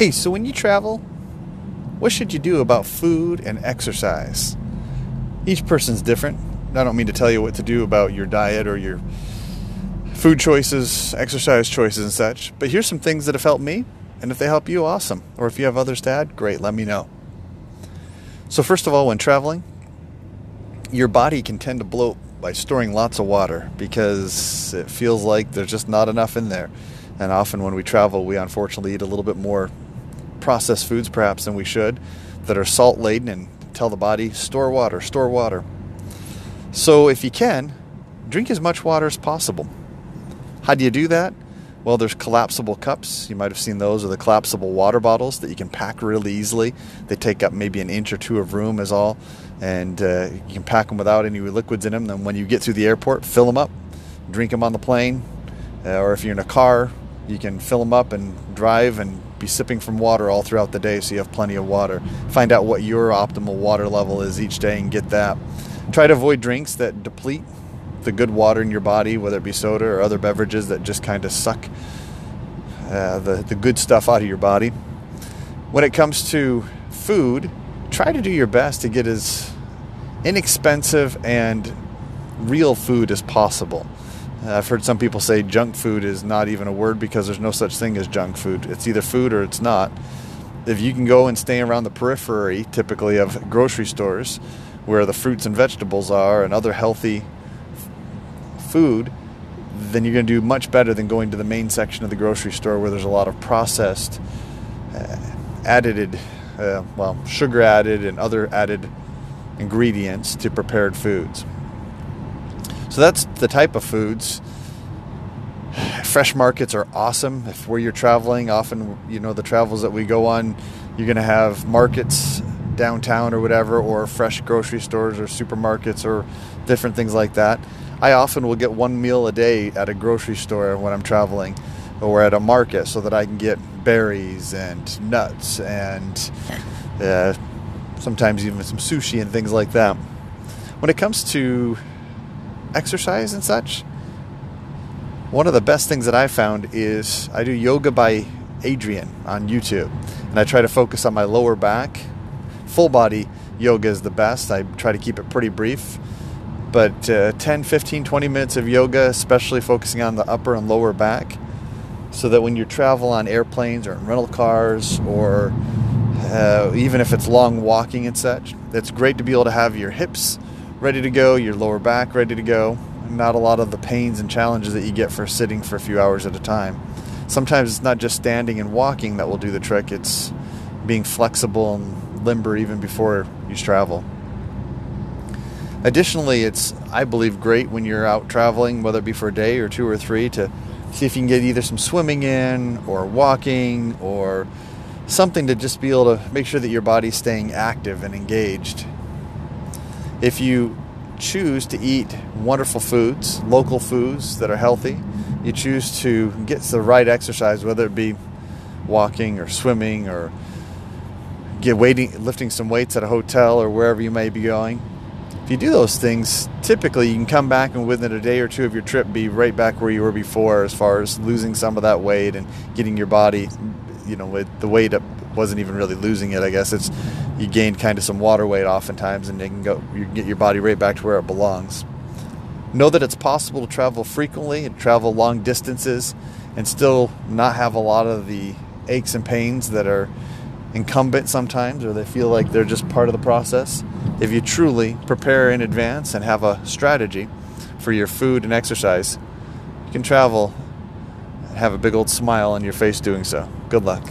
Hey, so when you travel, what should you do about food and exercise? Each person's different. I don't mean to tell you what to do about your diet or your food choices, exercise choices, and such, but here's some things that have helped me. And if they help you, awesome. Or if you have others to add, great, let me know. So, first of all, when traveling, your body can tend to bloat by storing lots of water because it feels like there's just not enough in there. And often when we travel, we unfortunately eat a little bit more processed foods, perhaps, than we should, that are salt laden and tell the body, store water, store water. So if you can, drink as much water as possible. How do you do that? Well, there's collapsible cups. You might have seen those, or the collapsible water bottles that you can pack really easily. They take up maybe an inch or two of room, is all, and uh, you can pack them without any liquids in them. Then, when you get through the airport, fill them up, drink them on the plane, uh, or if you're in a car, you can fill them up and drive and be sipping from water all throughout the day so you have plenty of water. Find out what your optimal water level is each day and get that. Try to avoid drinks that deplete the good water in your body, whether it be soda or other beverages that just kind of suck uh, the, the good stuff out of your body. When it comes to food, try to do your best to get as inexpensive and real food as possible. I've heard some people say junk food is not even a word because there's no such thing as junk food. It's either food or it's not. If you can go and stay around the periphery, typically of grocery stores, where the fruits and vegetables are and other healthy food, then you're going to do much better than going to the main section of the grocery store where there's a lot of processed, uh, added, uh, well, sugar added and other added ingredients to prepared foods. So that's the type of foods. Fresh markets are awesome. If where you're traveling, often you know the travels that we go on, you're going to have markets downtown or whatever, or fresh grocery stores or supermarkets or different things like that. I often will get one meal a day at a grocery store when I'm traveling or at a market so that I can get berries and nuts and uh, sometimes even some sushi and things like that. When it comes to exercise and such, one of the best things that I found is I do yoga by Adriene on YouTube. And I try to focus on my lower back. Full body yoga is the best. I try to keep it pretty brief but uh, 10, 15, 20 minutes of yoga, especially focusing on the upper and lower back, so that when you travel on airplanes or in rental cars or uh, even if it's long walking and such, it's great to be able to have your hips ready to go, your lower back ready to go, not a lot of the pains and challenges that you get for sitting for a few hours at a time. Sometimes it's not just standing and walking that will do the trick, it's being flexible and limber even before you travel. Additionally, it's, I believe, great when you're out traveling, whether it be for a day or two or three, to see if you can get either some swimming in or walking or something to just be able to make sure that your body's staying active and engaged. If you choose to eat wonderful foods, local foods that are healthy, you choose to get the right exercise, whether it be walking or swimming or get waiting, lifting some weights at a hotel or wherever you may be going, if you do those things, typically you can come back and within a day or two of your trip be right back where you were before as far as losing some of that weight and getting your body, you know, with the weight up wasn't even really losing it. I guess it's you gained kind of some water weight oftentimes and you can go you can get your body right back to where it belongs. Know that it's possible to travel frequently and travel long distances and still not have a lot of the aches and pains that are incumbent sometimes or they feel like they're just part of the process. If you truly prepare in advance and have a strategy for your food and exercise, you can travel and have a big old smile on your face doing so. Good luck.